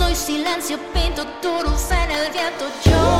Soy silencio, pinto turus en el viento. Yo,